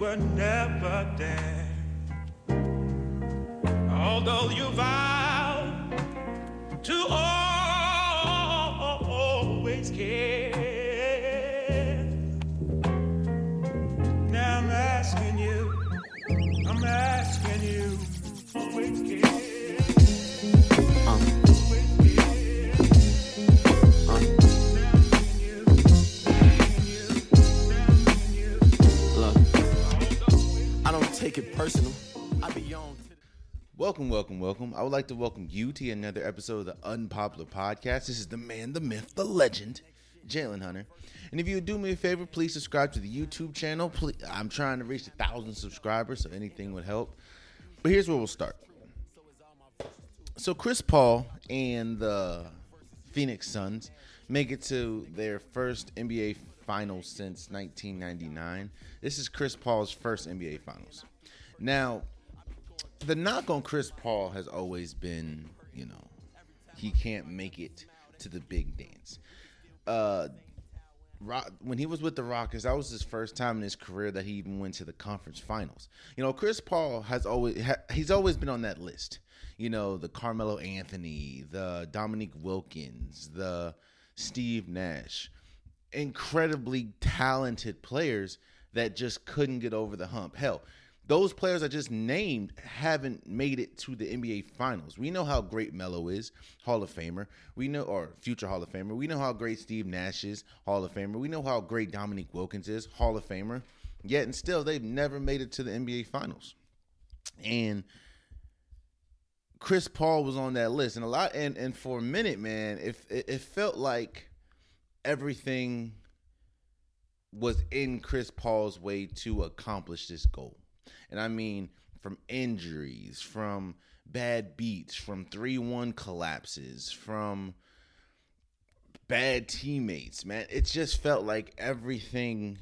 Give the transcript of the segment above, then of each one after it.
were never there. Although you vowed to personal. I be on Welcome, welcome, welcome. I would like to welcome you to another episode of the Unpopular Podcast. This is the man, the myth, the legend, Jalen Hunter. And if you would do me a favor, please subscribe to the YouTube channel. Please, I'm trying to reach a thousand subscribers, so anything would help. But here's where we'll start. So Chris Paul and the Phoenix Suns make it to their first NBA Finals since 1999. This is Chris Paul's first NBA Finals. Now, the knock on Chris Paul has always been, you know, he can't make it to the big dance. Uh, Rock, when he was with the Rockets, that was his first time in his career that he even went to the conference finals. You know, Chris Paul has always ha, he's always been on that list. You know, the Carmelo Anthony, the Dominique Wilkins, the Steve Nash, incredibly talented players that just couldn't get over the hump. Hell, those players I just named haven't made it to the NBA Finals. We know how great Melo is, Hall of Famer. We know, or future Hall of Famer. We know how great Steve Nash is, Hall of Famer. We know how great Dominique Wilkins is, Hall of Famer. Yet and still, they've never made it to the NBA Finals. And Chris Paul was on that list, and a lot, and and for a minute, man, if it, it felt like everything was in Chris Paul's way to accomplish this goal. And I mean, from injuries, from bad beats, from 3 1 collapses, from bad teammates, man. It just felt like everything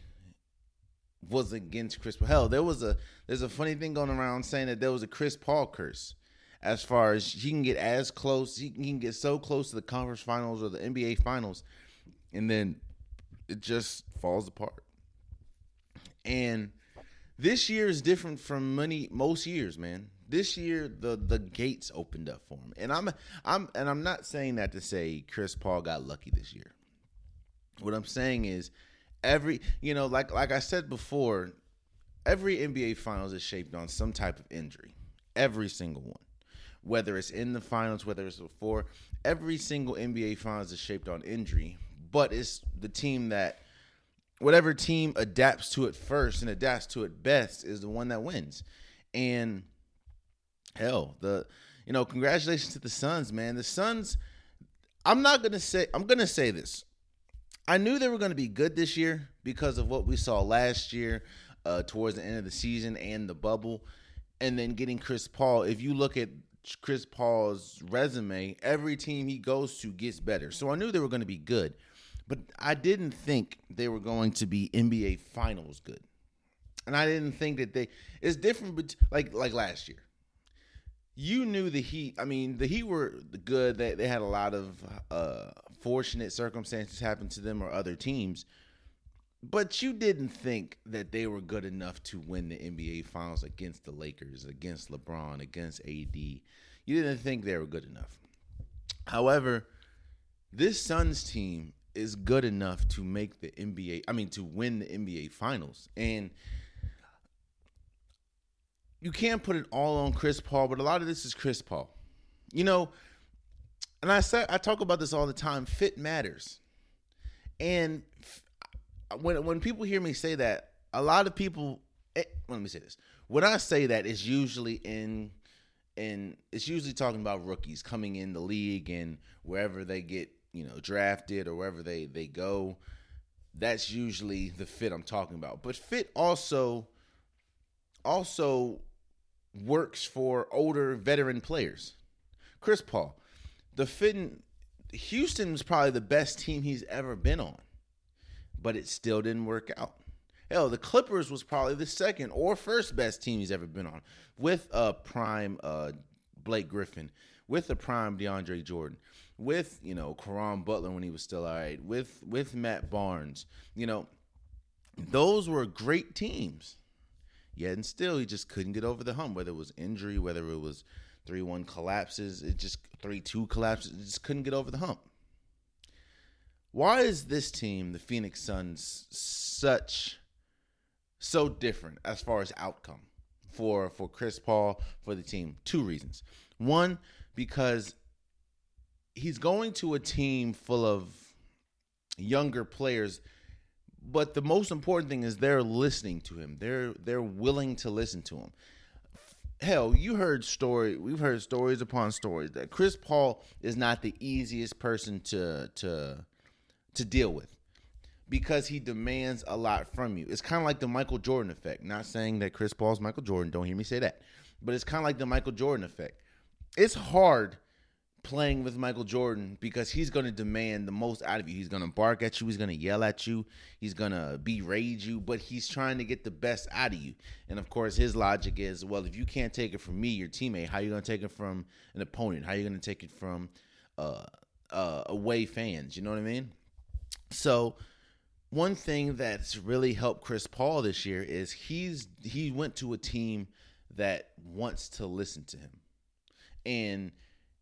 was against Chris Paul. Hell, there was a there's a funny thing going around saying that there was a Chris Paul curse. As far as he can get as close, he can get so close to the conference finals or the NBA finals, and then it just falls apart. And this year is different from many most years, man. This year the the gates opened up for him. And I'm I'm and I'm not saying that to say Chris Paul got lucky this year. What I'm saying is every you know, like like I said before, every NBA finals is shaped on some type of injury. Every single one. Whether it's in the finals, whether it's before, every single NBA finals is shaped on injury. But it's the team that whatever team adapts to it first and adapts to it best is the one that wins. And hell, the you know, congratulations to the Suns, man. The Suns I'm not going to say I'm going to say this. I knew they were going to be good this year because of what we saw last year uh, towards the end of the season and the bubble and then getting Chris Paul. If you look at Chris Paul's resume, every team he goes to gets better. So I knew they were going to be good but I didn't think they were going to be NBA Finals good, and I didn't think that they. It's different, but like like last year, you knew the Heat. I mean, the Heat were good. They they had a lot of uh, fortunate circumstances happen to them or other teams, but you didn't think that they were good enough to win the NBA Finals against the Lakers, against LeBron, against AD. You didn't think they were good enough. However, this Suns team is good enough to make the NBA, I mean, to win the NBA finals. And you can't put it all on Chris Paul, but a lot of this is Chris Paul. You know, and I said I talk about this all the time, fit matters. And when when people hear me say that, a lot of people eh, let me say this. When I say that it's usually in and it's usually talking about rookies coming in the league and wherever they get you know drafted or wherever they they go that's usually the fit i'm talking about. But fit also also works for older veteran players. Chris paul the fit in, houston was probably the best team he's ever been on but it still didn't work out. Hell the clippers was probably the second or first best team he's ever been on with a prime uh blake griffin with a prime deandre jordan with you know Caron Butler when he was still all right, with with Matt Barnes, you know, those were great teams. Yet and still, he just couldn't get over the hump. Whether it was injury, whether it was three one collapses, it just three two collapses, it just couldn't get over the hump. Why is this team, the Phoenix Suns, such so different as far as outcome for for Chris Paul for the team? Two reasons. One, because he's going to a team full of younger players but the most important thing is they're listening to him. They're they're willing to listen to him. Hell you heard story we've heard stories upon stories that chris paul is not the easiest person to to to deal with because he demands a lot from you. It's kind of like the michael jordan effect. Not saying that chris paul's michael jordan don't hear me say that but it's kind of like the michael jordan effect. It's hard playing with Michael Jordan because he's going to demand the most out of you. He's going to bark at you, he's going to yell at you, he's going to berate you, but he's trying to get the best out of you. And of course, his logic is, well, if you can't take it from me, your teammate, how are you going to take it from an opponent? How are you going to take it from uh, uh, away fans? You know what I mean? So, one thing that's really helped Chris Paul this year is he's he went to a team that wants to listen to him. And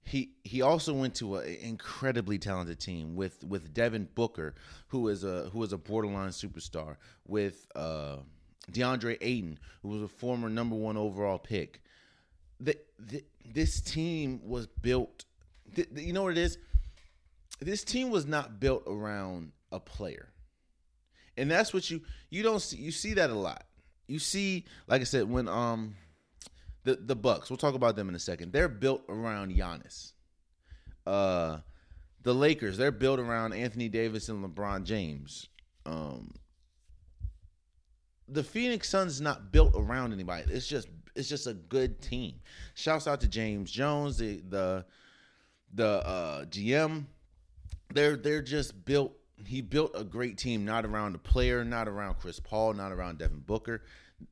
he he also went to an incredibly talented team with with Devin Booker, who is a who is a borderline superstar, with uh, DeAndre Ayton, who was a former number one overall pick. The, the, this team was built. you know what it is? This team was not built around a player, and that's what you you don't see. You see that a lot. You see, like I said, when um the the Bucks. We'll talk about them in a second. They're built around Giannis. Uh, the Lakers. They're built around Anthony Davis and LeBron James. Um, the Phoenix Suns not built around anybody. It's just it's just a good team. Shouts out to James Jones, the the the uh, GM. They're they're just built. He built a great team, not around a player, not around Chris Paul, not around Devin Booker.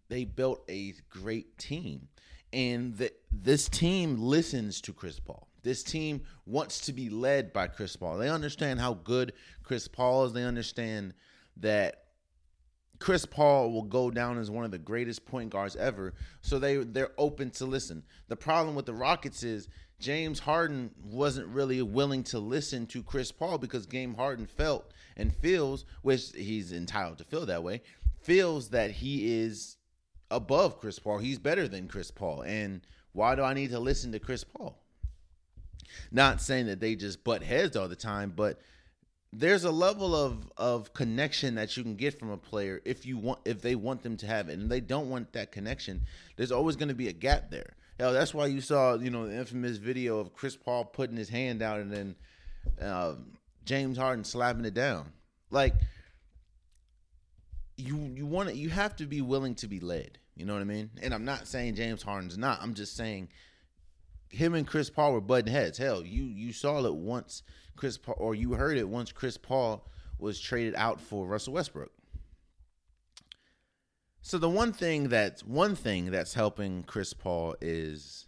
They built a great team and that this team listens to Chris Paul. This team wants to be led by Chris Paul. They understand how good Chris Paul is. They understand that Chris Paul will go down as one of the greatest point guards ever. So they they're open to listen. The problem with the Rockets is James Harden wasn't really willing to listen to Chris Paul because James Harden felt and feels, which he's entitled to feel that way, feels that he is above Chris Paul. He's better than Chris Paul. And why do I need to listen to Chris Paul? Not saying that they just butt heads all the time, but there's a level of of connection that you can get from a player if you want if they want them to have it and they don't want that connection there's always going to be a gap there Hell, that's why you saw you know the infamous video of chris paul putting his hand out and then uh, james harden slapping it down like you you want you have to be willing to be led you know what i mean? And i'm not saying james harden's not. I'm just saying him and chris paul were butting heads. Hell you you saw it once chris paul or you heard it once chris paul was traded out for russell westbrook. So the one thing that's one thing that's helping chris paul is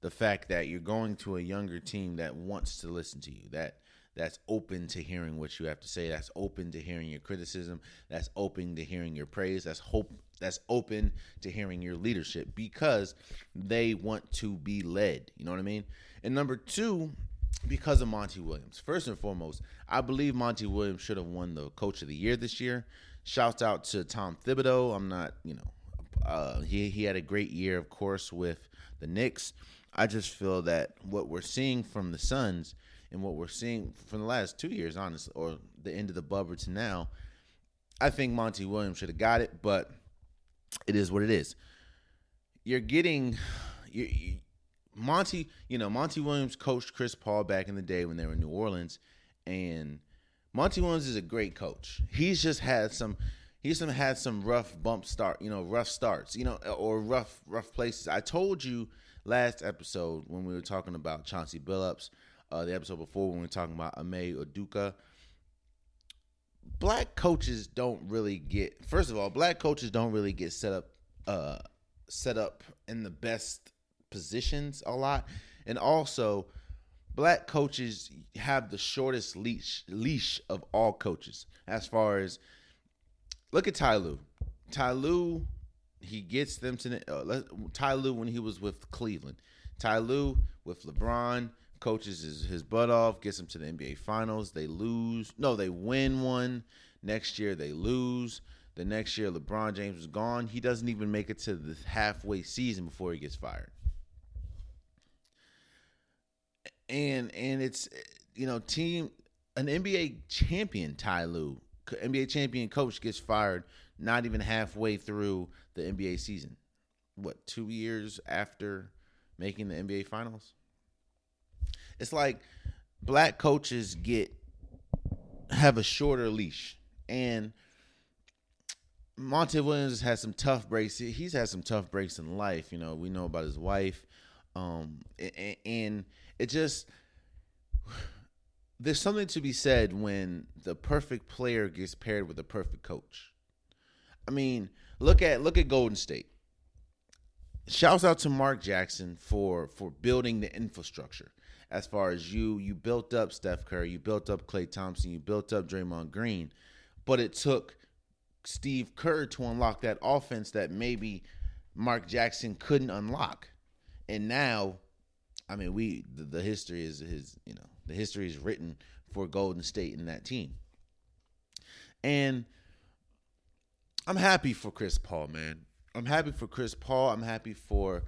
the fact that you're going to a younger team that wants to listen to you that that's open to hearing what you have to say that's open to hearing your criticism that's open to hearing your praise that's hope that's open to hearing your leadership because they want to be led. You know what i mean? And number two because of monty williams. First and foremost i believe monty williams should have won the coach of the year this year. Shouts out to tom thibodeau. I'm not you know uh, he, he had a great year of course with the knicks. I just feel that what we're seeing from the suns and what we're seeing from the last two years, honestly, or the end of the bubble to now, I think Monty Williams should have got it, but it is what it is. You're getting you, you, Monty, you know, Monty Williams coached Chris Paul back in the day when they were in New Orleans, and Monty Williams is a great coach. He's just had some he's some had some rough bump start, you know, rough starts, you know, or rough rough places. I told you last episode when we were talking about Chauncey Billups uh, the episode before when we were talking about Ime Udoka. Black coaches don't really get. First of all, black coaches don't really get set up, uh, set up in the best positions a lot, and also, black coaches have the shortest leash leash of all coaches. As far as look at Ty Lue, Ty Lue he gets them to uh, let, Ty Lue when he was with Cleveland. Ty Lue with LeBron coaches his, his butt off, gets them to the NBA Finals. They lose. No, they win one. Next year they lose. The next year LeBron James is gone. He doesn't even make it to the halfway season before he gets fired. And and it's you know team an NBA champion Ty Lue, NBA champion coach gets fired not even halfway through the NBA season. What, 2 years after making the NBA finals? It's like black coaches get have a shorter leash and Monty Williams has some tough breaks. He's had some tough breaks in life. You know, we know about his wife, um, and, and it just there's something to be said when the perfect player gets paired with the perfect coach. I mean, look at look at Golden State. Shouts out to Mark Jackson for for building the infrastructure. As far as you, you built up Steph Curry, you built up Klay Thompson, you built up Draymond Green, but it took Steve Kerr to unlock that offense that maybe Mark Jackson couldn't unlock. And now, I mean, we the, the history is his, you know, the history is written for Golden State and that team. And I'm happy for Chris Paul, man. I'm happy for Chris Paul. I'm happy for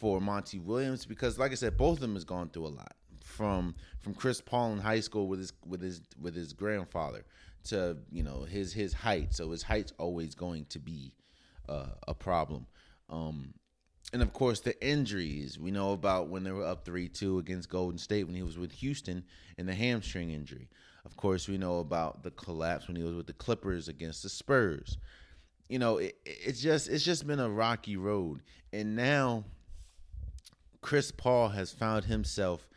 for Monty Williams because, like I said, both of them has gone through a lot. From from Chris Paul in high school with his with his with his grandfather to you know his his height. So his height's always going to be uh, a problem. Um, and of course the injuries we know about when they were up 3-2 against golden state when he was with houston and the hamstring injury of course we know about the collapse when he was with the clippers against the spurs you know it, it's just it's just been a rocky road and now chris paul has found himself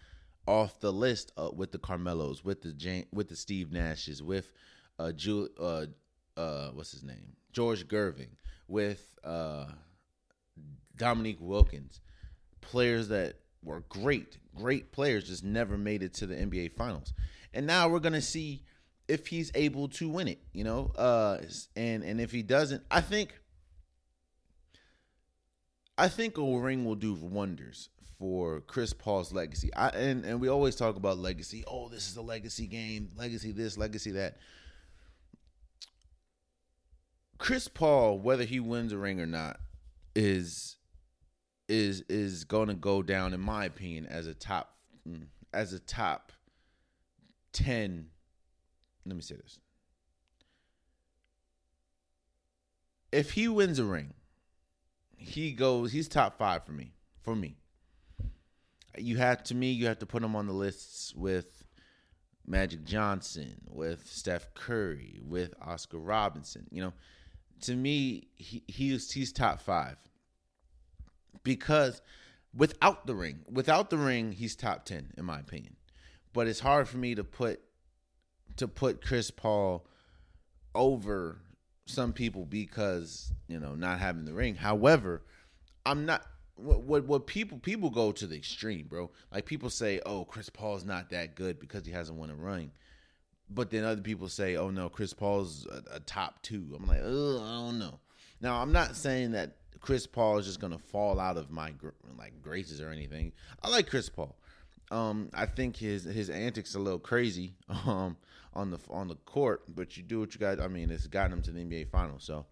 off the list uh, with the carmelos with the Jan- with the steve nashes with uh, Ju- uh uh what's his name george gervin with uh Dominique Wilkins, players that were great, great players, just never made it to the NBA Finals. And now we're gonna see if he's able to win it, you know. Uh, and and if he doesn't, I think, I think a ring will do wonders for Chris Paul's legacy. I and and we always talk about legacy. Oh, this is a legacy game, legacy this, legacy that. Chris Paul, whether he wins a ring or not, is is is going to go down in my opinion as a top mm, as a top 10 let me say this if he wins a ring he goes he's top 5 for me for me you have to me you have to put him on the lists with Magic Johnson with Steph Curry with Oscar Robinson you know to me he he's he's top 5 because without the ring, without the ring, he's top ten in my opinion. But it's hard for me to put to put Chris Paul over some people because you know not having the ring. However, I'm not. What, what what people people go to the extreme, bro. Like people say, "Oh, Chris Paul's not that good because he hasn't won a ring," but then other people say, "Oh no, Chris Paul's a, a top two. I'm like, oh, I don't know. Now, I'm not saying that Chris Paul is just gonna fall out of my like graces or anything. I like Chris Paul. Um, I think his his antics a little crazy um, on the on the court, but you do what you got. I mean, it's gotten him to the NBA Finals. So,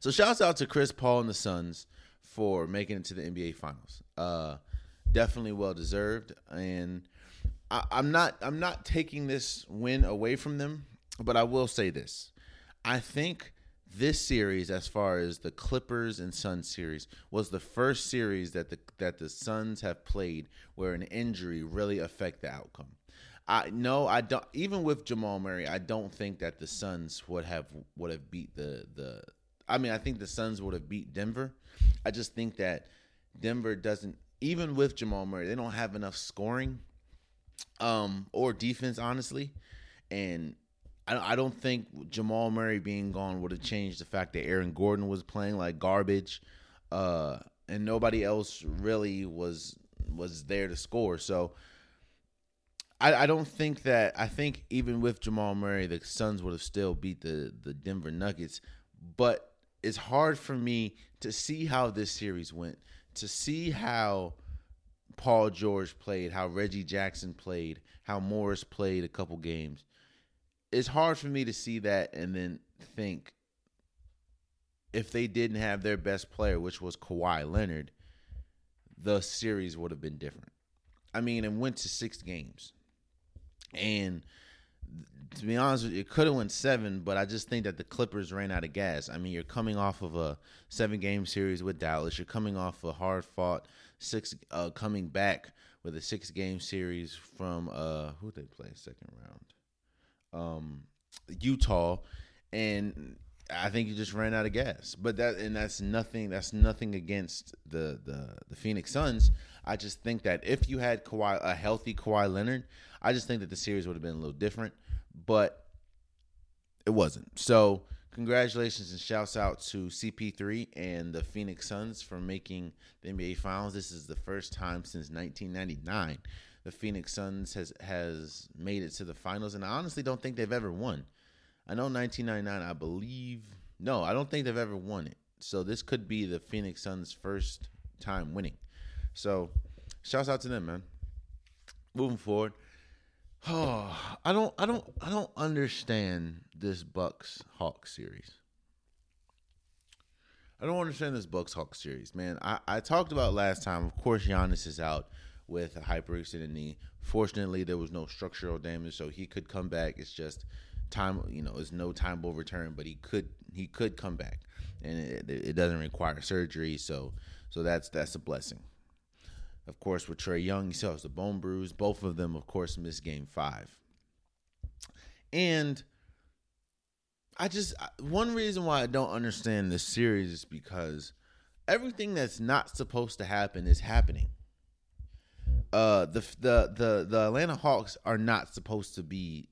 so shouts out to Chris Paul and the Suns for making it to the NBA Finals. Uh, definitely well deserved, and I, I'm not I'm not taking this win away from them, but I will say this: I think this series, as far as the Clippers and Suns series, was the first series that the that the Suns have played where an injury really affect the outcome. I no, I don't. Even with Jamal Murray, I don't think that the Suns would have would have beat the the. I mean, I think the Suns would have beat Denver. I just think that Denver doesn't. Even with Jamal Murray, they don't have enough scoring, um, or defense, honestly, and I, I don't think Jamal Murray being gone would have changed the fact that Aaron Gordon was playing like garbage, uh, and nobody else really was was there to score. So I, I don't think that I think even with Jamal Murray, the Suns would have still beat the the Denver Nuggets. But it's hard for me to see how this series went, to see how Paul George played, how Reggie Jackson played, how Morris played a couple games. It's hard for me to see that and then think if they didn't have their best player, which was Kawhi Leonard, the series would have been different. I mean, it went to six games. And to be honest you, it could have went seven, but I just think that the Clippers ran out of gas. I mean, you're coming off of a seven game series with Dallas. You're coming off a hard fought six uh coming back with a six game series from uh who they play second round? Um Utah. And I think you just ran out of gas. But that and that's nothing that's nothing against the the the Phoenix Suns. I just think that if you had Kawhi a healthy Kawhi Leonard, I just think that the series would have been a little different. But it wasn't. So congratulations and shouts out to CP3 and the Phoenix Suns for making the NBA Finals. This is the first time since 1999 the Phoenix Suns has has made it to the finals, and I honestly don't think they've ever won. I know 1999. I believe no, I don't think they've ever won it. So this could be the Phoenix Suns' first time winning. So shouts out to them, man. Moving forward. Oh, I don't I don't I don't understand this Bucks Hawks series. I don't understand this Bucks Hawks series, man. I, I talked about last time. Of course, Giannis is out with a hyperextended knee. Fortunately, there was no structural damage, so he could come back. It's just time, you know, it's no time will return, but he could he could come back, and it, it doesn't require surgery. So so that's that's a blessing. Of course, with Trae Young, he still has the bone bruise. Both of them, of course, missed Game Five, and I just one reason why I don't understand this series is because everything that's not supposed to happen is happening. Uh, the the the the Atlanta Hawks are not supposed to be.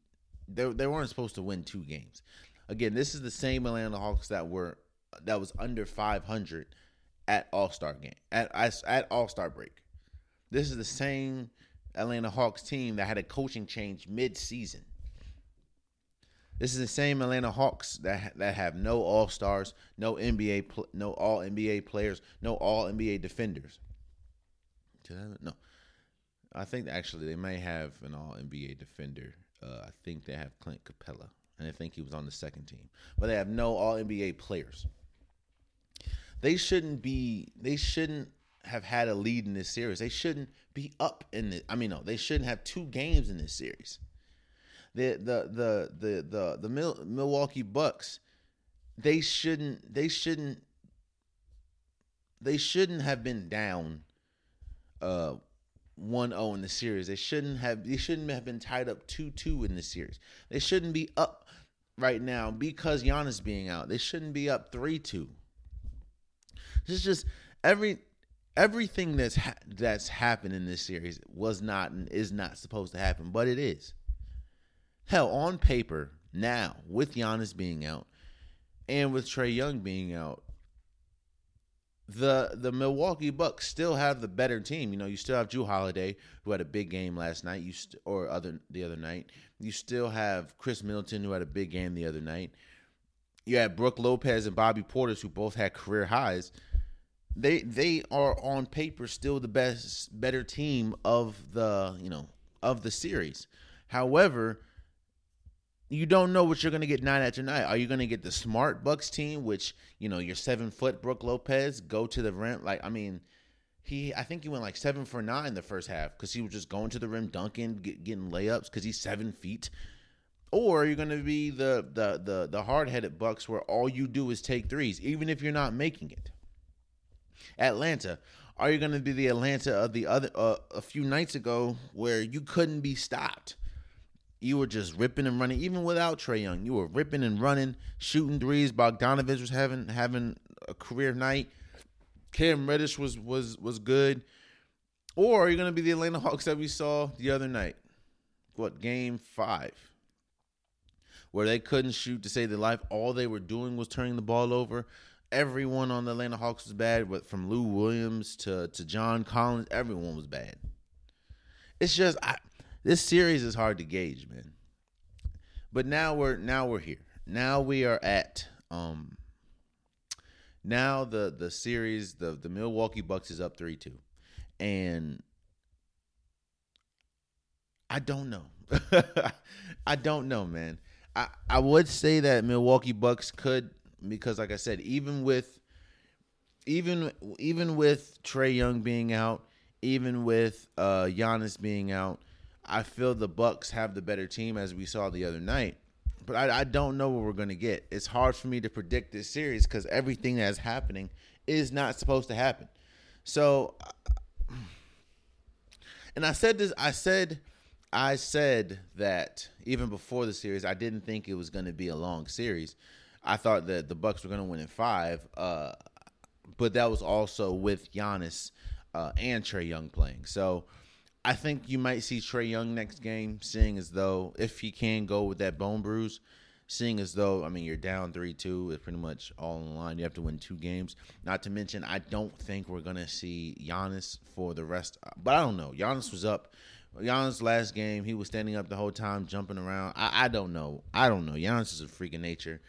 They they weren't supposed to win two games. Again, this is the same Atlanta Hawks that were that was under 500 at All Star game at at All Star break. This is the same Atlanta Hawks team that had a coaching change mid season. This is the same Atlanta Hawks that that have no All Stars, no NBA, no All NBA players, no All NBA defenders. No, I think actually they may have an All NBA defender. Uh, I think they have Clint Capela, and I think he was on the second team, but they have no All NBA players. They shouldn't be. They shouldn't have had a lead in this series. They shouldn't be up in this. I mean, no, they shouldn't have two games in this series the the the the the the Mil- Milwaukee Bucks they shouldn't they shouldn't they shouldn't have been down uh 1-0 in the series. They shouldn't have they shouldn't have been tied up 2-2 in the series. They shouldn't be up right now because Giannis being out. They shouldn't be up 3-2. This is just every everything that's ha- that's happened in this series was not and is not supposed to happen, but it is. Hell, on paper, now, with Giannis being out and with Trae Young being out, the the Milwaukee Bucks still have the better team. You know, you still have Jrue Holiday, who had a big game last night, you st- or other the other night. You still have Khris Middleton, who had a big game the other night. You had Brook Lopez and Bobby Portis, who both had career highs. They they are on paper still the best, better team of the you know of the series. However, you don't know what you're going to get night after night. Are you going to get the smart Bucks team, which you know your seven foot Brook Lopez go to the rim? Like I mean, he I think he went like seven for nine the first half because he was just going to the rim, dunking, get, getting layups because he's seven feet. Or are you're going to be the the the the hard headed Bucks where all you do is take threes, even if you're not making it. Atlanta, are you going to be the Atlanta of the other uh, a few nights ago where you couldn't be stopped? You were just ripping and running, even without Trae Young. You were ripping and running, shooting threes. Bogdanovic was having having a career night. Cam Reddish was was was good. Or are you going to be the Atlanta Hawks that we saw the other night? What game five? Where they couldn't shoot to save their life. All they were doing was turning the ball over. Everyone on the Atlanta Hawks was bad, but from Lou Williams to to John Collins, everyone was bad. It's just I, this series is hard to gauge, man. But now we're now we're here. Now we are at um now the the series the the Milwaukee Bucks is up three two, and I don't know. I don't know, man. I I would say that Milwaukee Bucks could because, like I said, even with even even with Trae Young being out, even with uh Giannis being out, I feel the Bucks have the better team as we saw the other night. But I, I don't know what we're gonna get. It's hard for me to predict this series because everything that's happening is not supposed to happen. So, and I said this. I said, I said that even before the series, I didn't think it was going to be a long series. I thought that the Bucks were going to win in five. Uh, but that was also with Giannis uh, and Trae Young playing. So I think you might see Trae Young next game, seeing as though if he can go with that bone bruise, seeing as though I mean you're down three two, it's pretty much all in line. You have to win two games. Not to mention, I don't think we're gonna see Giannis for the rest. But I don't know. Giannis was up. Giannis last game, he was standing up the whole time, jumping around. I, I don't know. I don't know. Giannis is a freak of nature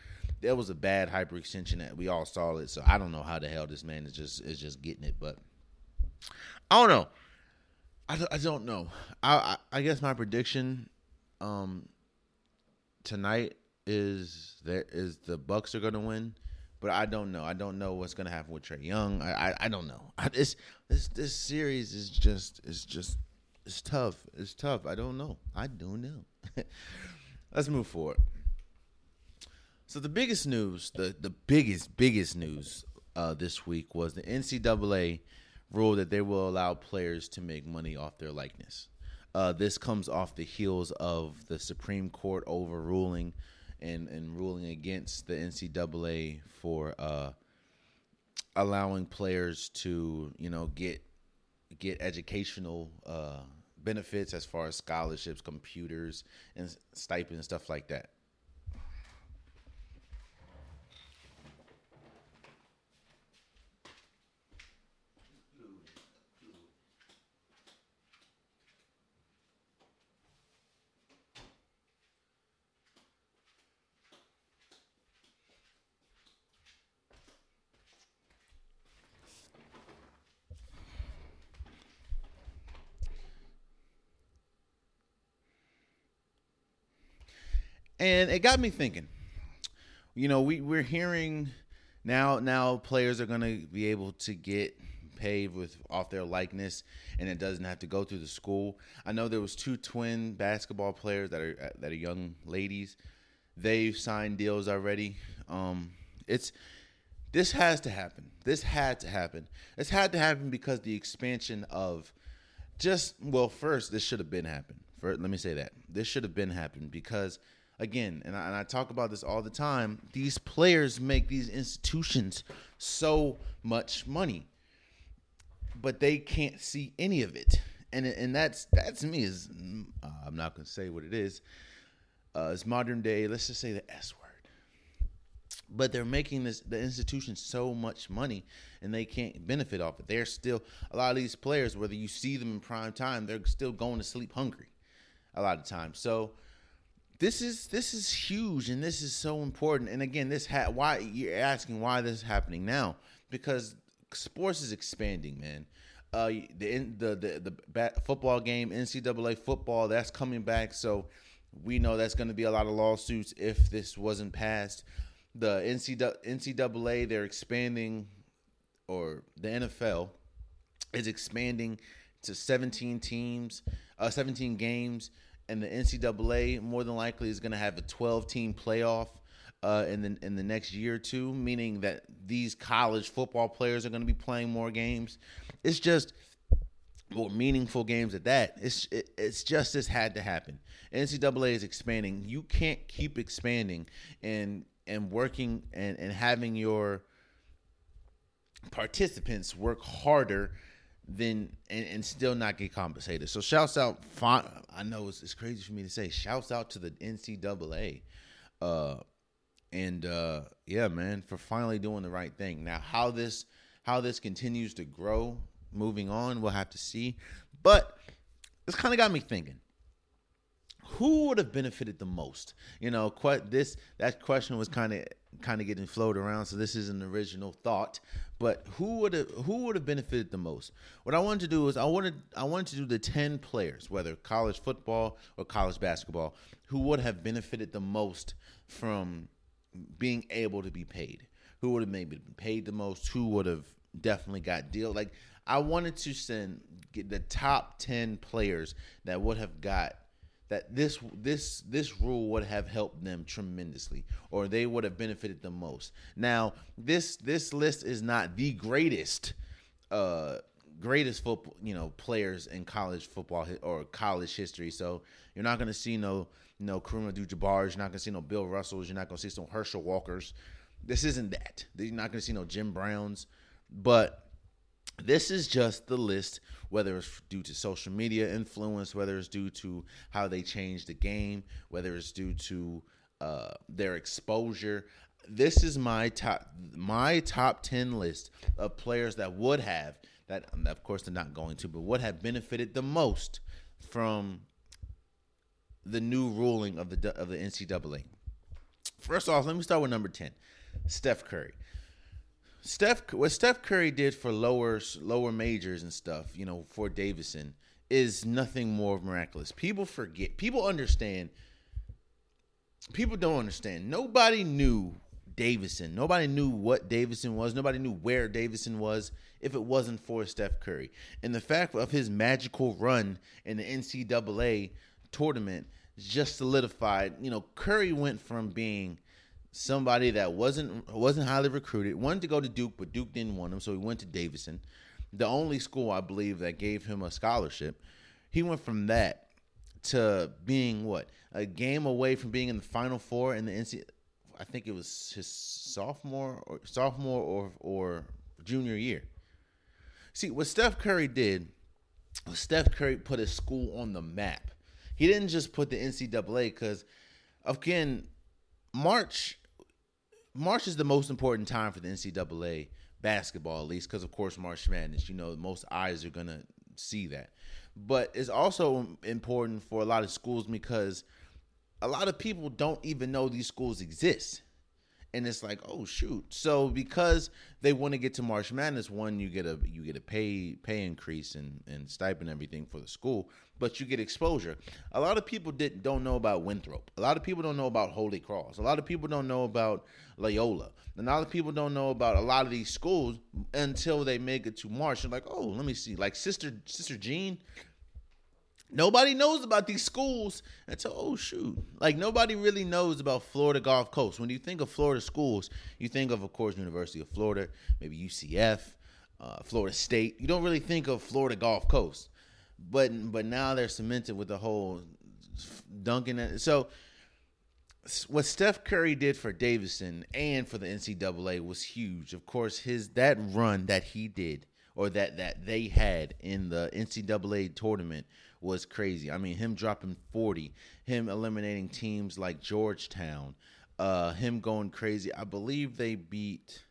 there was a bad hyperextension that we all saw it. So I don't know how the hell this man is just is just getting it, but I don't know. I, I don't know. I, I I guess my prediction um tonight is there is the Bucks are going to win, but I don't know. I don't know what's going to happen with Trae Young. I I, I don't know. I, this this this series is just is just it's tough. It's tough. I don't know. I don't know. Let's move forward. So the biggest news, the the biggest biggest news uh, this week was the NCAA rule that they will allow players to make money off their likeness. Uh, this comes off the heels of the Supreme Court overruling and and ruling against the NCAA for uh, allowing players to you know get get educational uh, benefits as far as scholarships, computers, and stipends stuff like that. And it got me thinking. You know, we we're hearing now now players are going to be able to get paid with off their likeness, and it doesn't have to go through the school. I know there was two twin basketball players that are that are young ladies. They've signed deals already. Um, it's this has to happen. This had to happen. This had to happen because the expansion of just well, first this should have been happened. For let me say that this should have been happened because again, and I, and I talk about this all the time. These players make these institutions so much money, but they can't see any of it, and and that's that to me is uh, I'm not gonna say what it is. Uh, it's modern day. Let's just say the S word but they're making this the institution so much money and they can't benefit off it. They're still a lot of these players, whether you see them in prime time, they're still going to sleep hungry a lot of times. So this is this is huge and this is so important. And again, this ha- why you're asking why this is happening now because sports is expanding, man. Uh, the the the the bat, football game, NCAA football, that's coming back. So we know that's going to be a lot of lawsuits if this wasn't passed. The NCAA, they're expanding, or the NFL is expanding to 17 teams, uh, 17 games, and the NCAA more than likely is going to have a 12 team playoff uh, in the in the next year or two, meaning that these college football players are going to be playing more games. It's just more meaningful games at that. It's it, it's just this had to happen. NCAA is expanding. You can't keep expanding and and working and and having your participants work harder than and, and still not get compensated. So shouts out. I know it's, it's crazy for me to say. Shouts out to the NCAA. Uh, and uh, yeah, man, for finally doing the right thing. Now, how this how this continues to grow moving on, we'll have to see. But this kind of got me thinking. Who would have benefited the most? You know, que- this that question was kind of kind of getting floated around, so this is an original thought. But who would have who would have benefited the most? What I wanted to do is I wanted I wanted to do the ten players, whether college football or college basketball, who would have benefited the most from being able to be paid. Who would have maybe been paid the most? Who would have definitely got deal? Like I wanted to send the top ten players that would have got that this this this rule would have helped them tremendously or they would have benefited the most. Now this this list is not the greatest uh greatest football you know players in college football or college history. So you're not going to see no no Kareem Abdul-Jabbar you're not going to see no Bill Russells you're not going to see some Herschel Walkers. This isn't that. You're not going to see no Jim Browns. But this is just the list, whether it's due to social media influence, whether it's due to how they changed the game, whether it's due to uh, their exposure. This is my top my top ten list of players that would have that of course they're not going to, but would have benefited the most from the new ruling of the of the NCAA. First off, let me start with number ten, Steph Curry. Steph, what Steph Curry did for lower lower majors and stuff, you know, for Davidson, is nothing more miraculous. People forget. People understand. People don't understand. Nobody knew Davidson. Nobody knew what Davidson was. Nobody knew where Davidson was if it wasn't for Steph Curry. And the fact of his magical run in the NCAA tournament just solidified. You know, Curry went from being somebody that wasn't wasn't highly recruited, wanted to go to Duke, but Duke didn't want him, so he went to Davidson, the only school I believe that gave him a scholarship. He went from that to being what a game away from being in the Final Four in the NC. I think it was his sophomore or sophomore or or junior year. See what Steph Curry did. was Steph Curry put his school on the map. He didn't just put the NCAA because, again, March March is the most important time for the NCAA basketball, at least because of course March Madness. You know, most eyes are gonna see that, but it's also important for a lot of schools because a lot of people don't even know these schools exist. And it's like, oh shoot! So because they want to get to March Madness, one you get a you get a pay pay increase and and stipend everything for the school, but you get exposure. A lot of people didn't don't know about Winthrop. A lot of people don't know about Holy Cross. A lot of people don't know about Loyola. And a lot of people don't know about a lot of these schools until they make it to March. And like, oh, let me see. Like Sister Sister Jean, Nobody knows about these schools until oh shoot. Like nobody really knows about Florida Gulf Coast. When you think of Florida schools, you think of of course University of Florida, maybe UCF, uh, Florida State. You don't really think of Florida Gulf Coast. But but now they're cemented with the whole dunking it. So what Steph Curry did for Davidson and for the NCAA was huge. Of course, his that run that he did or that that they had in the NCAA tournament was crazy. I mean, him dropping 40, him eliminating teams like Georgetown, uh, him going crazy. I believe they beat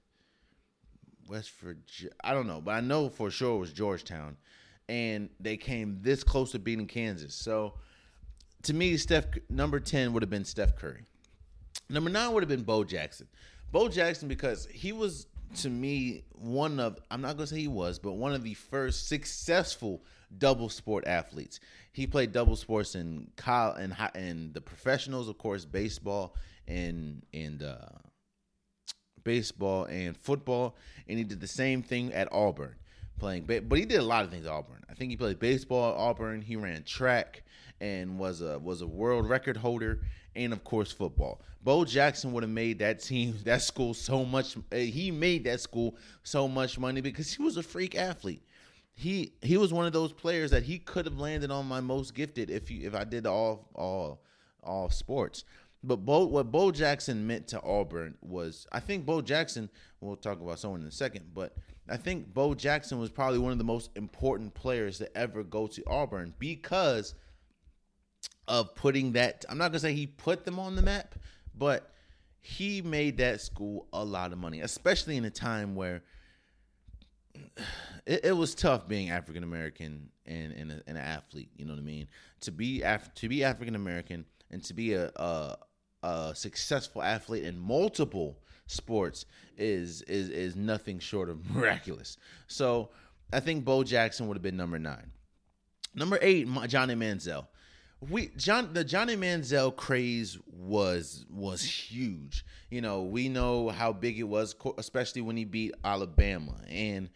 West Virginia. I don't know, but I know for sure it was Georgetown, and they came this close to beating Kansas. So, to me, Steph number ten would have been Steph Curry. Number nine would have been Bo Jackson. Bo Jackson because he was to me one of I'm not gonna say he was, but one of the first successful double sport athletes. He played double sports in college and and the professionals, of course, baseball and and uh, baseball and football, and he did the same thing at Auburn, playing. But he did a lot of things at Auburn. I think he played baseball at Auburn. He ran track and was a was a world record holder, and of course football. Bo Jackson would have made that team, that school, so much. uh, He made that school so much money because he was a freak athlete. He he was one of those players that he could have landed on my most gifted if you if I did all all all sports. But Bo, what Bo Jackson meant to Auburn was, I think Bo Jackson. We'll talk about someone in a second, but I think Bo Jackson was probably one of the most important players to ever go to Auburn because of putting that. I'm not gonna say he put them on the map, but he made that school a lot of money, especially in a time where it, it was tough being African American and, and, a- and an athlete. You know what I mean? To be Af- to be African American and to be a, a a successful athlete in multiple sports is is is nothing short of miraculous. So I think Bo Jackson would have been number nine. Number eight, Johnny Manziel. We John the Johnny Manziel craze was was huge. You know, we know how big it was, especially when he beat Alabama, and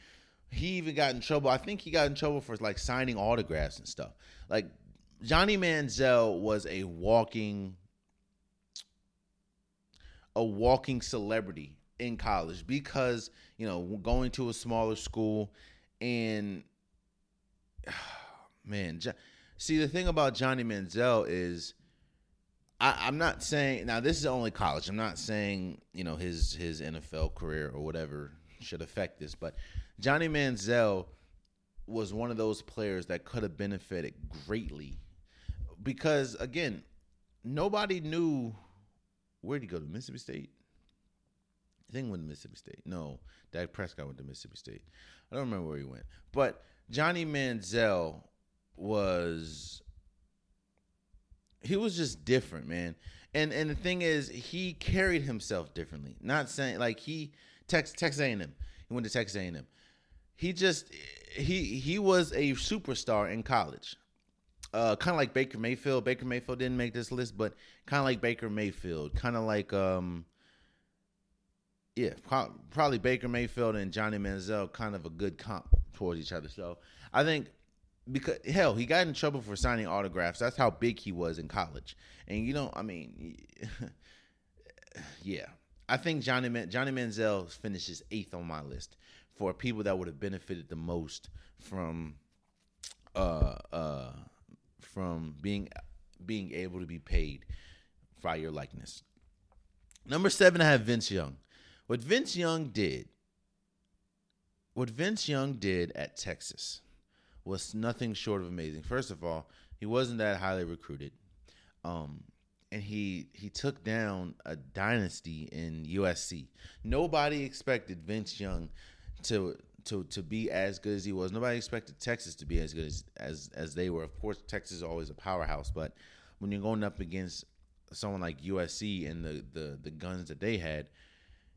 he even got in trouble. I think he got in trouble for like signing autographs and stuff. Like Johnny Manziel was a walking a walking celebrity in college because you know going to a smaller school and man see the thing about johnny manziel is I, i'm not saying now this is only college i'm not saying you know his his nfl career or whatever should affect this but johnny manziel was one of those players that could have benefited greatly because again nobody knew where'd he go to Mississippi State? I think went to Mississippi State. No, Dak Prescott went to Mississippi State. I don't remember where he went. But Johnny Manziel was he was just different, man. And and the thing is, he carried himself differently. Not saying like he Tex Texas A&M. He went to Texas A&M. He just he he was a superstar in college uh, kind of like Baker Mayfield. Baker Mayfield didn't make this list, but kind of like Baker Mayfield, kind of like um, yeah, pro- probably Baker Mayfield and Johnny Manziel, kind of a good comp towards each other. So I think because hell, he got in trouble for signing autographs. That's how big he was in college, and you know, I mean, yeah, I think Johnny Man- Johnny Manziel finishes eighth on my list for people that would have benefited the most from uh uh from being being able to be paid by your likeness. Number seven, I have Vince Young. What Vince Young did, what Vince Young did at Texas was nothing short of amazing. First of all, he wasn't that highly recruited. Um, and he he took down a dynasty in USC. Nobody expected Vince Young to to to be as good as he was. Nobody expected Texas to be as good as as, as they were. Of course, Texas is always a powerhouse, but when you're going up against someone like USC and the the the guns that they had,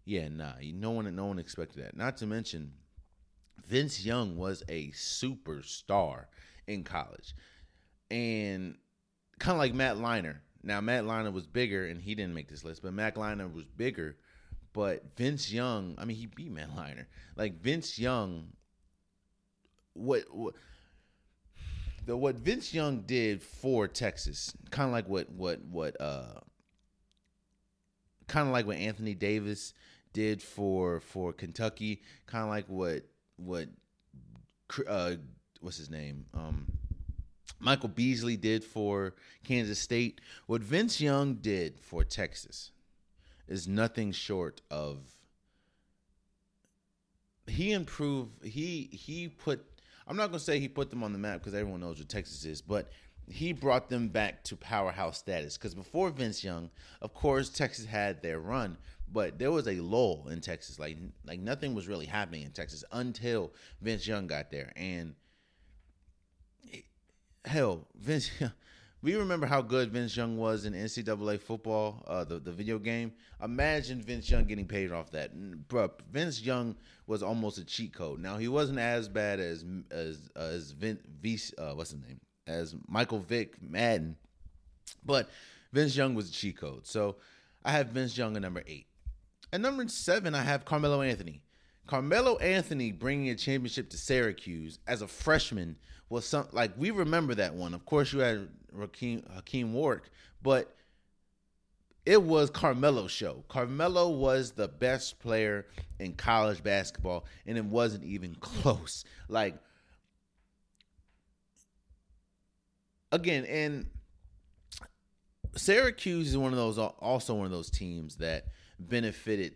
yeah, nah, no one no one expected that. Not to mention, Vince Young was a superstar in college, and kind of like Matt Leinart. Now Matt Leinart was bigger, and he didn't make this list, but Matt Leinart was bigger. But Vince Young, I mean, he beat Matt Leinart. Like Vince Young, what what the what Vince Young did for Texas, kind of like what what what uh, kind of like what Anthony Davis did for for Kentucky, kind of like what what uh what's his name um Michael Beasley did for Kansas State. What Vince Young did for Texas is nothing short of he improved he he put I'm not to say he put them on the map because everyone knows what Texas is, but he brought them back to powerhouse status because before Vince Young, of course, Texas had their run, but there was a lull in Texas. Like like nothing was really happening in Texas until Vince Young got there. And hell, Vince we remember how good Vince Young was in NCAA football, uh, the the video game. Imagine Vince Young getting paid off that, bro. Vince Young was almost a cheat code. Now he wasn't as bad as as as Vin, v, uh, what's his name as Michael Vick Madden, but Vince Young was a cheat code. So I have Vince Young at number eight. At number seven, I have Carmelo Anthony. Carmelo Anthony bringing a championship to Syracuse as a freshman was some like we remember that one. Of course, you had Hakim, Hakim Warrick, but it was Carmelo's show. Carmelo was the best player in college basketball, and it wasn't even close. Like again, and Syracuse is one of those also one of those teams that benefited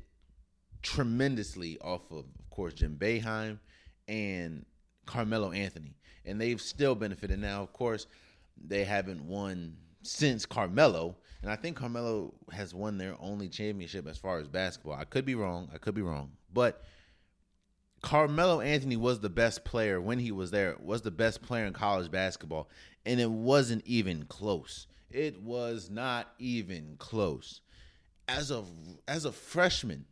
tremendously off of, of course, Jim Boeheim and Carmelo Anthony, and they've still benefited. Now, of course, they haven't won since Carmelo, and I think Carmelo has won their only championship as far as basketball. I could be wrong. I could be wrong, but Carmelo Anthony was the best player when he was there. Was the best player in college basketball, and it wasn't even close. It was not even close. As a as a freshman,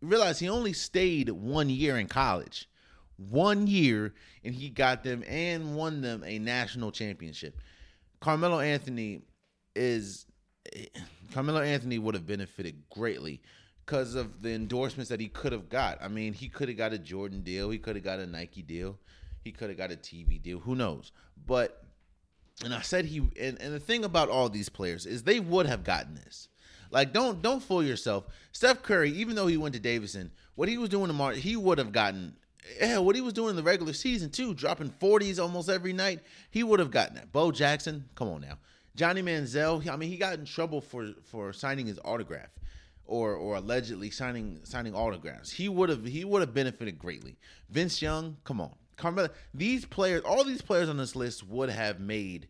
realize he only stayed one year in college, one year, and he got them and won them a national championship. Carmelo Anthony is Carmelo Anthony would have benefited greatly because of the endorsements that he could have got. I mean, he could have got a Jordan deal, he could have got a Nike deal, he could have got a TV deal. Who knows? But and I said he and, and the thing about all these players is they would have gotten this. Like don't don't fool yourself. Steph Curry, even though he went to Davidson, what he was doing tomorrow, he would have gotten yeah, what he was doing in the regular season too, dropping 40s almost every night, he would have gotten that. Bo Jackson, come on now. Johnny Manziel, I mean, he got in trouble for for signing his autograph or or allegedly signing signing autographs. He would have he would have benefited greatly. Vince Young, come on. Carmelo, these players, all these players on this list would have made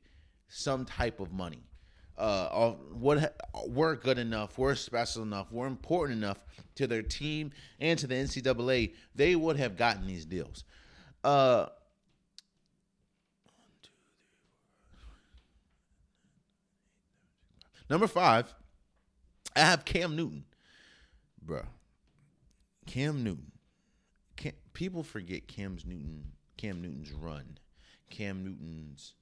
some type of money. Uh, ha- were good enough, were special enough, were important enough to their team and to the NCAA. They would have gotten these deals. Uh, number five, I have Cam Newton, bruh. Cam Newton. Cam, people forget Cam's Newton. Cam Newton's run. Cam Newton's.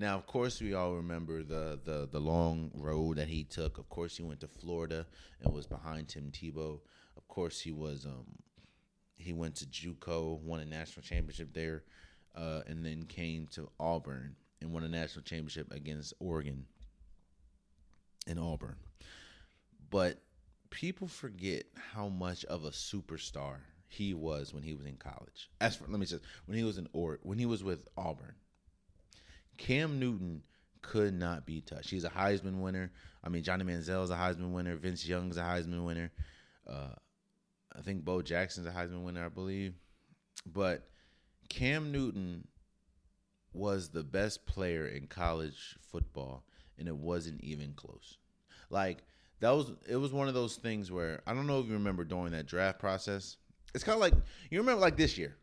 Now, of course, we all remember the the the long road that he took. Of course, he went to Florida and was behind Tim Tebow. Of course, he was um he went to JUCO, won a national championship there, uh, and then came to Auburn and won a national championship against Oregon in Auburn. But people forget how much of a superstar he was when he was in college. As for let me say, when he was in or when he was with Auburn, Cam Newton could not be touched. He's a Heisman winner. I mean, Johnny Manziel is a Heisman winner. Vince Young's a Heisman winner. Uh, I think Bo Jackson's a Heisman winner, I believe. But Cam Newton was the best player in college football, and it wasn't even close. Like that was it was one of those things where I don't know if you remember during that draft process. It's kind of like you remember like this year,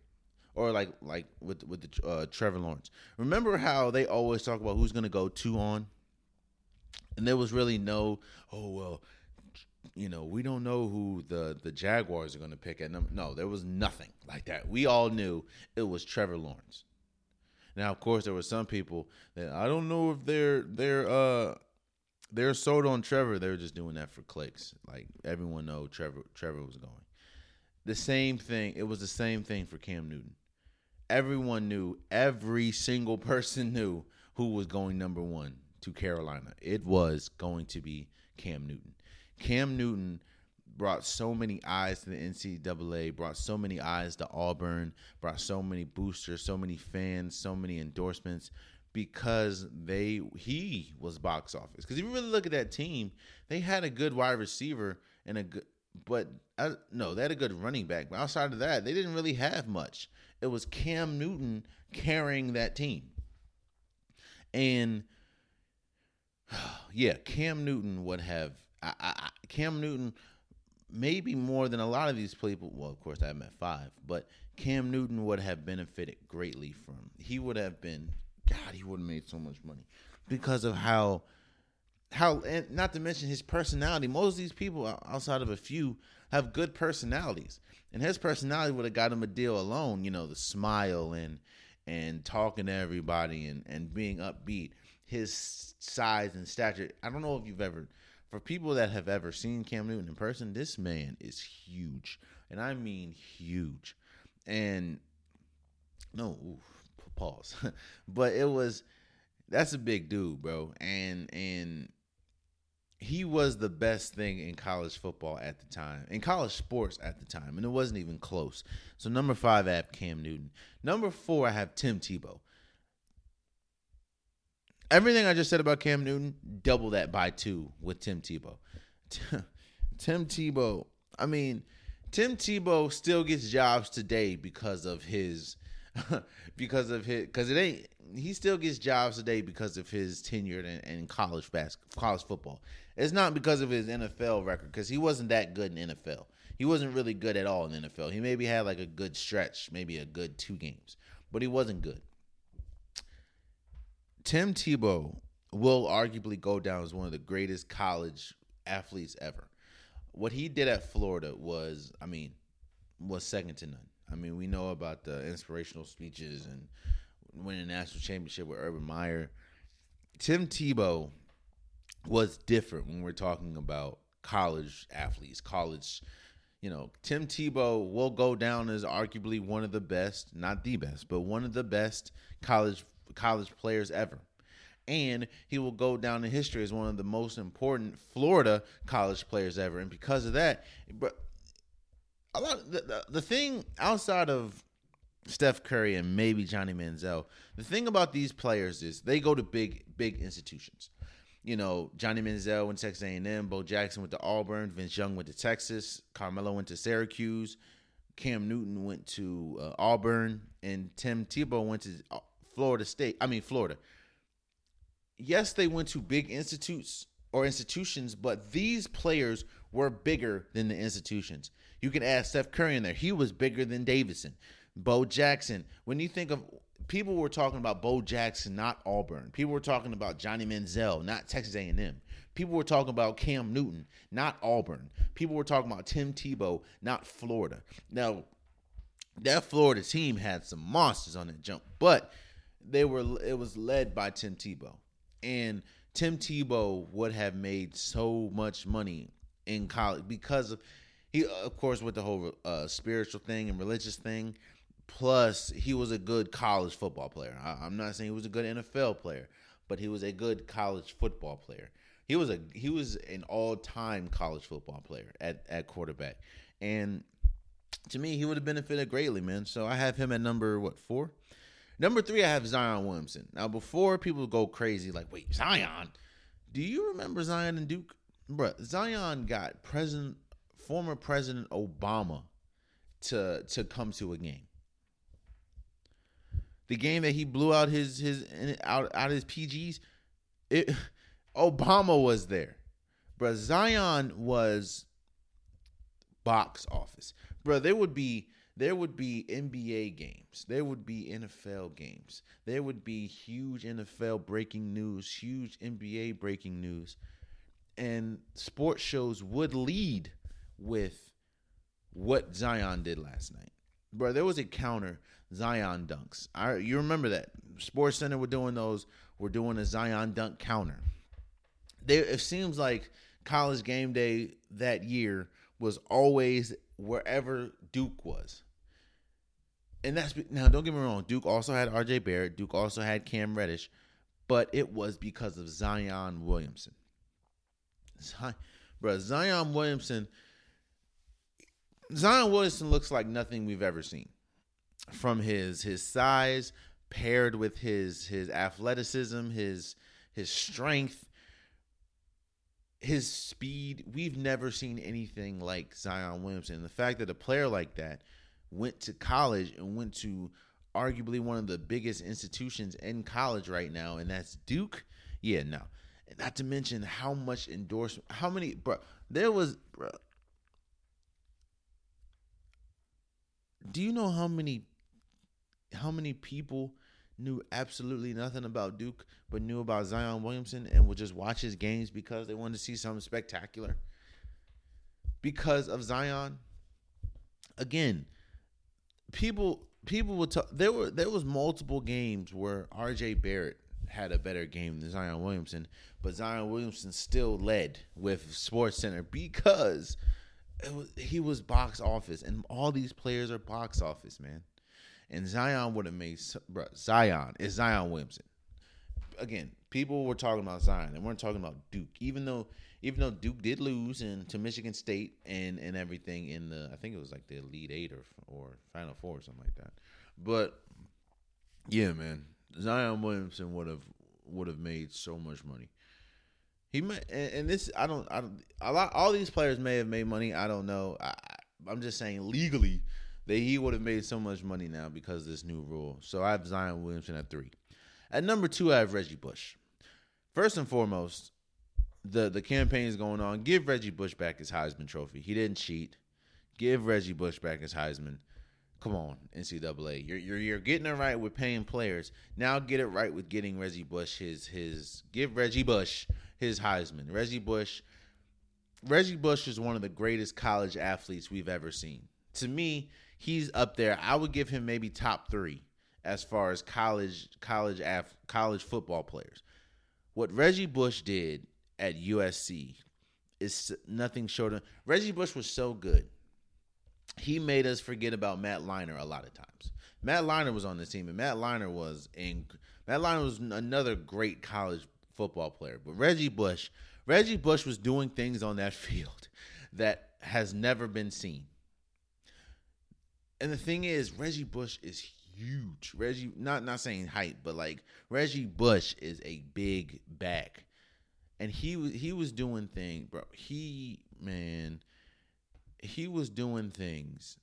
or like like with with the, uh, Trevor Lawrence. Remember how they always talk about who's going to go two on, and there was really no oh well, you know we don't know who the the Jaguars are going to pick at number. No, there was nothing like that. We all knew it was Trevor Lawrence. Now, of course, there were some people that I don't know if they're they're uh they're sold on Trevor. They were just doing that for clicks. Like everyone know Trevor Trevor was going. The same thing. It was the same thing for Cam Newton. Everyone knew. Every single person knew who was going number one to Carolina. It was going to be Cam Newton. Cam Newton brought so many eyes to the NCAA, brought so many eyes to Auburn, brought so many boosters, so many fans, so many endorsements because they he was box office. Because if you really look at that team, they had a good wide receiver and a good, but uh, no, they had a good running back. But outside of that, they didn't really have much. It was Cam Newton carrying that team, and yeah, Cam Newton would have. I, I, Cam Newton, maybe more than a lot of these people. Well, of course, I met five, but Cam Newton would have benefited greatly from. He would have been. God, he would have made so much money because of how, how, and not to mention his personality. Most of these people, outside of a few, have good personalities, and his personality would have got him a deal alone. You know, the smile and and talking to everybody and and being upbeat. His size and stature. I don't know if you've ever for people that have ever seen Cam Newton in person, this man is huge, and I mean huge. And no, oof, pause, but it was that's a big dude, bro, and and he was the best thing in college football at the time, in college sports at the time, and it wasn't even close. So number five, I have Cam Newton. Number four, I have Tim Tebow. Everything I just said about Cam Newton, double that by two with Tim Tebow. Tim Tebow, I mean, Tim Tebow still gets jobs today because of his, because of his, because it ain't. He still gets jobs today because of his tenure in, in college bas- college football. It's not because of his NFL record because he wasn't that good in NFL. He wasn't really good at all in NFL. He maybe had like a good stretch, maybe a good two games, but he wasn't good. Tim Tebow will arguably go down as one of the greatest college athletes ever. what he did at Florida was, I mean, was second to none. I mean, we know about the inspirational speeches and winning a national championship with Urban Meyer. Tim Tebow was different when we're talking about college athletes, college. You know, Tim Tebow will go down as arguably one of the best, not the best, but one of the best college college players ever. And he will go down in history as one of the most important Florida college players ever. And because of that, but a lot the, the, the thing outside of Steph Curry and maybe Johnny Manziel, the thing about these players is they go to big big institutions. You know, Johnny Manziel went to Texas A&M, Bo Jackson went to Auburn, Vince Young went to Texas, Carmelo went to Syracuse, Cam Newton went to uh, Auburn, and Tim Tebow went to uh, Florida State. I mean Florida. Yes, they went to big institutes or institutions, but these players were bigger than the institutions. You can add Steph Curry in there. He was bigger than Davidson. Bo Jackson. When you think of people were talking about Bo Jackson, not Auburn. People were talking about Johnny Manziel, not Texas A&M. People were talking about Cam Newton, not Auburn. People were talking about Tim Tebow, not Florida. Now, that Florida team had some monsters on that jump, but they were it was led by Tim Tebow. And Tim Tebow would have made so much money in college because of he of course with the whole uh, spiritual thing and religious thing plus he was a good college football player. I, i'm not saying he was a good nfl player but he was a good college football player. He was a he was an all-time college football player at, at quarterback. And to me he would have benefited greatly man. So i have him at number what four? Number three i have zion williamson. Now before people go crazy like wait zion? Do you remember zion and duke? Bruh, zion got president former president obama to to come to a game the game that he blew out his his out out his PGs, it Obama was there. Bro, Zion was box office. Bro, there would be there would be NBA games. There would be NFL games. There would be huge NFL breaking news, huge NBA breaking news. And sports shows would lead with what Zion did last night. Bro, there was a counter Zion dunks. I you remember that Sports Center were doing those. We're doing a Zion dunk counter. There, it seems like college game day that year was always wherever Duke was. And that's now. Don't get me wrong. Duke also had R.J. Barrett. Duke also had Cam Reddish, but it was because of Zion Williamson. Zion, bro, Zion Williamson. Zion Williamson looks like nothing we've ever seen from his his size paired with his his athleticism, his his strength, his speed. We've never seen anything like Zion Williamson. The fact that a player like that went to college and went to arguably one of the biggest institutions in college right now, and that's Duke. Yeah, no. Not to mention how much endorsement, how many, bro. There was, bro. Do you know how many how many people knew absolutely nothing about Duke but knew about Zion Williamson and would just watch his games because they wanted to see something spectacular? Because of Zion. Again, people people would talk there were there was multiple games where RJ Barrett had a better game than Zion Williamson, but Zion Williamson still led with Sports Center because was, he was box office, and all these players are box office, man. And Zion would have made bro, Zion is Zion Williamson. Again, people were talking about Zion, and weren't talking about Duke. Even though, even though Duke did lose and to Michigan State and and everything in the, I think it was like the Elite Eight or or Final Four or something like that. But yeah, man, Zion Williamson would have would have made so much money. He may, and, and this I don't I don't a lot all these players may have made money. I don't know. I, I'm just saying legally that he would have made so much money now because of this new rule. So I have Zion Williamson at three. At number two, I have Reggie Bush. First and foremost, the the campaign is going on. Give Reggie Bush back his Heisman Trophy. He didn't cheat. Give Reggie Bush back his Heisman. Come on, NCAA. You're you're you're getting it right with paying players. Now get it right with getting Reggie Bush his his give Reggie Bush his Heisman. Reggie Bush Reggie Bush is one of the greatest college athletes we've ever seen. To me, he's up there. I would give him maybe top three as far as college college af, college football players. What Reggie Bush did at USC is nothing short of Reggie Bush was so good. He made us forget about Matt Leinart a lot of times. Matt Leinart was on the team, and Matt Leinart was in Matt Leinart was another great college football player. But Reggie Bush, Reggie Bush was doing things on that field that has never been seen. And the thing is, Reggie Bush is huge. Reggie, not not saying height, but like Reggie Bush is a big back, and he was he was doing things, bro. He man, he was doing things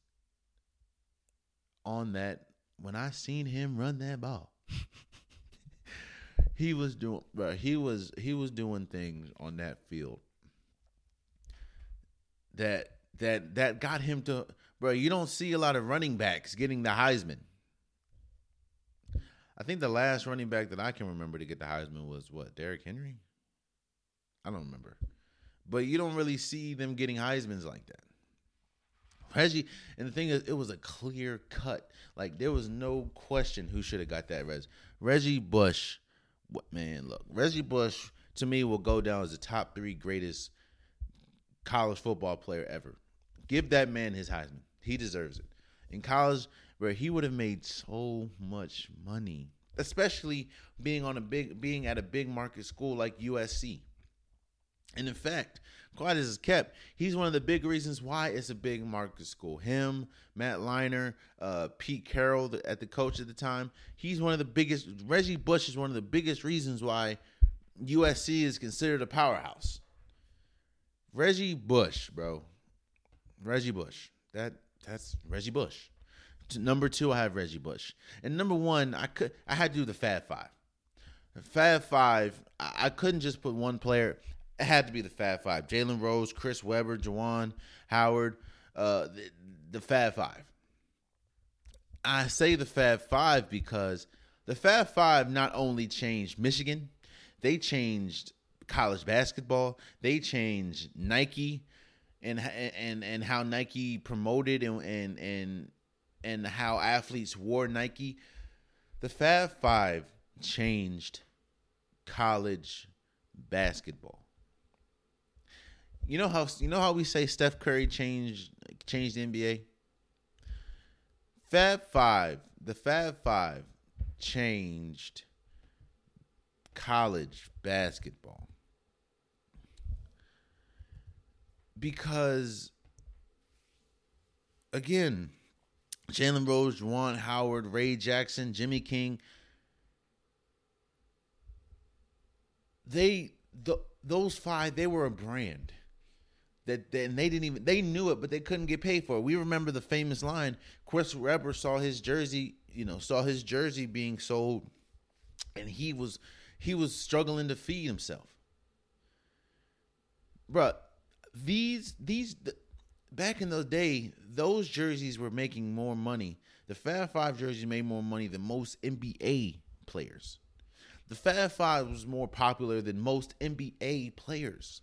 on that when I seen him run that ball. he was doing bro, he was he was doing things on that field that that that got him to bro, you don't see a lot of running backs getting the Heisman. I think the last running back that I can remember to get the Heisman was what, Derrick Henry? I don't remember. But you don't really see them getting Heisman's like that. Reggie, and the thing is, it was a clear cut. Like there was no question who should have got that. Reg, Reggie Bush, what man? Look, Reggie Bush to me will go down as the top three greatest college football player ever. Give that man his Heisman. He deserves it. In college, where he would have made so much money, especially being on a big, being at a big market school like USC. And in fact, quiet as is kept, he's one of the big reasons why it's a big market school. Him, Matt Leinart, uh, Pete Carroll the, at the coach at the time. He's one of the biggest. Reggie Bush is one of the biggest reasons why USC is considered a powerhouse. Reggie Bush, bro. Reggie Bush. That that's Reggie Bush. Number two, I have Reggie Bush, and number one, I could I had to do the Fab Five. Fab Five, I, I couldn't just put one player. It had to be the Fab Five: Jalen Rose, Chris Webber, Juwan Howard, uh, the, the Fab Five. I say the Fab Five because the Fab Five not only changed Michigan, they changed college basketball. They changed Nike, and and and how Nike promoted and and and and how athletes wore Nike. The Fab Five changed college basketball. You know how you know how we say Steph Curry changed changed the NBA. Fab Five, the Fab Five, changed college basketball because again, Jalen Rose, Juwan Howard, Ray Jackson, Jimmy King, they the those five they were a brand that, that and they didn't even they knew it but they couldn't get paid for it. We remember the famous line Chris Webber saw his jersey, you know, saw his jersey being sold and he was he was struggling to feed himself. Bruh, these these the, back in the day, those jerseys were making more money. The Fab Five jerseys made more money than most NBA players. The Fab Five was more popular than most NBA players.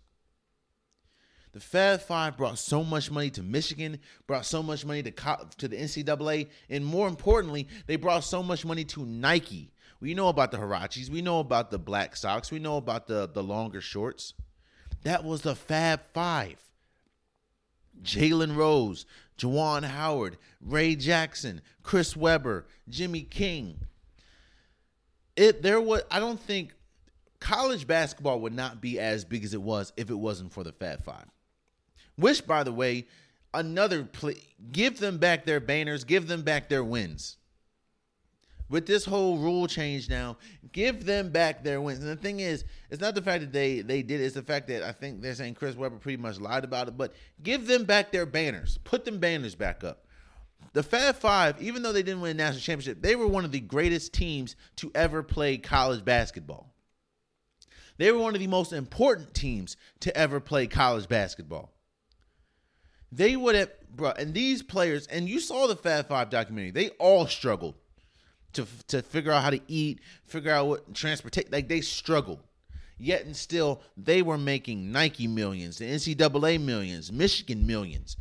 The Fab Five brought so much money to Michigan, brought so much money to to the NCAA, and more importantly, they brought so much money to Nike. We know about the Huaraches, we know about the black socks, we know about the the longer shorts. That was the Fab Five. Jalen Rose, Juwan Howard, Ray Jackson, Chris Webber, Jimmy King. It there was I don't think college basketball would not be as big as it was if it wasn't for the Fab Five. Which, by the way, another play, give them back their banners, give them back their wins. With this whole rule change now, give them back their wins. And the thing is, it's not the fact that they they did it, it's the fact that I think they're saying Chris Webber pretty much lied about it, but give them back their banners. Put them banners back up. The Fab Five, even though they didn't win a national championship, they were one of the greatest teams to ever play college basketball. They were one of the most important teams to ever play college basketball. They would have, bro, and these players, and you saw the Fab Five documentary, they all struggled to to figure out how to eat, figure out what transportation, like they struggled. Yet and still, they were making Nike millions, the NCAA millions, Michigan millions.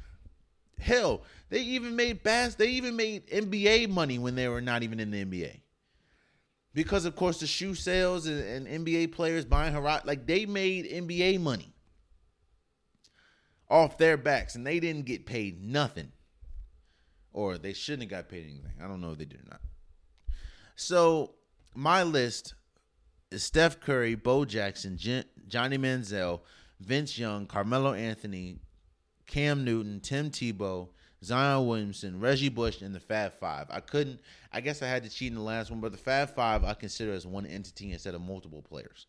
Hell, they even made bass. They even made NBA money when they were not even in the NBA. Because of course the shoe sales and, and NBA players buying Harrod, like they made NBA money off their backs, and they didn't get paid nothing, or they shouldn't have got paid anything. I don't know if they did or not. So my list is Steph Curry, Bo Jackson, Johnny Manziel, Vince Young, Carmelo Anthony, Cam Newton, Tim Tebow, Zion Williamson, Reggie Bush, and the Fab Five. I couldn't. I guess I had to cheat in the last one, but the Fab Five I consider as one entity instead of multiple players.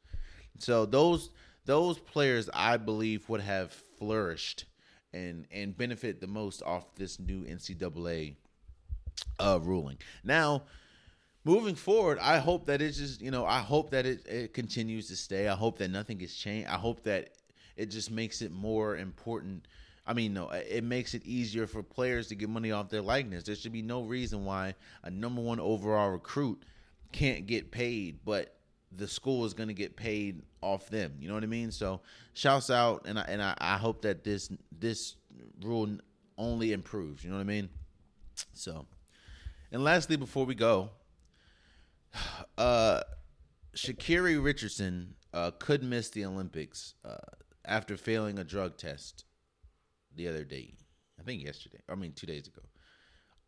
So those those players I believe would have flourished and and benefit the most off this new NCAA uh, ruling. Now, moving forward, I hope that it's just you know I hope that it, it continues to stay. I hope that nothing gets changed. I hope that it just makes it more important. I mean, no, it makes it easier for players to get money off their likeness. There should be no reason why a number one overall recruit can't get paid, but the school is going to get paid off them. You know what I mean? So, shouts out, and I, and I, I hope that this this rule only improves. You know what I mean? So, and lastly, before we go, uh, Sha'Carri Richardson uh, could miss the Olympics uh, after failing a drug test the other day. I think yesterday. I mean, two days ago.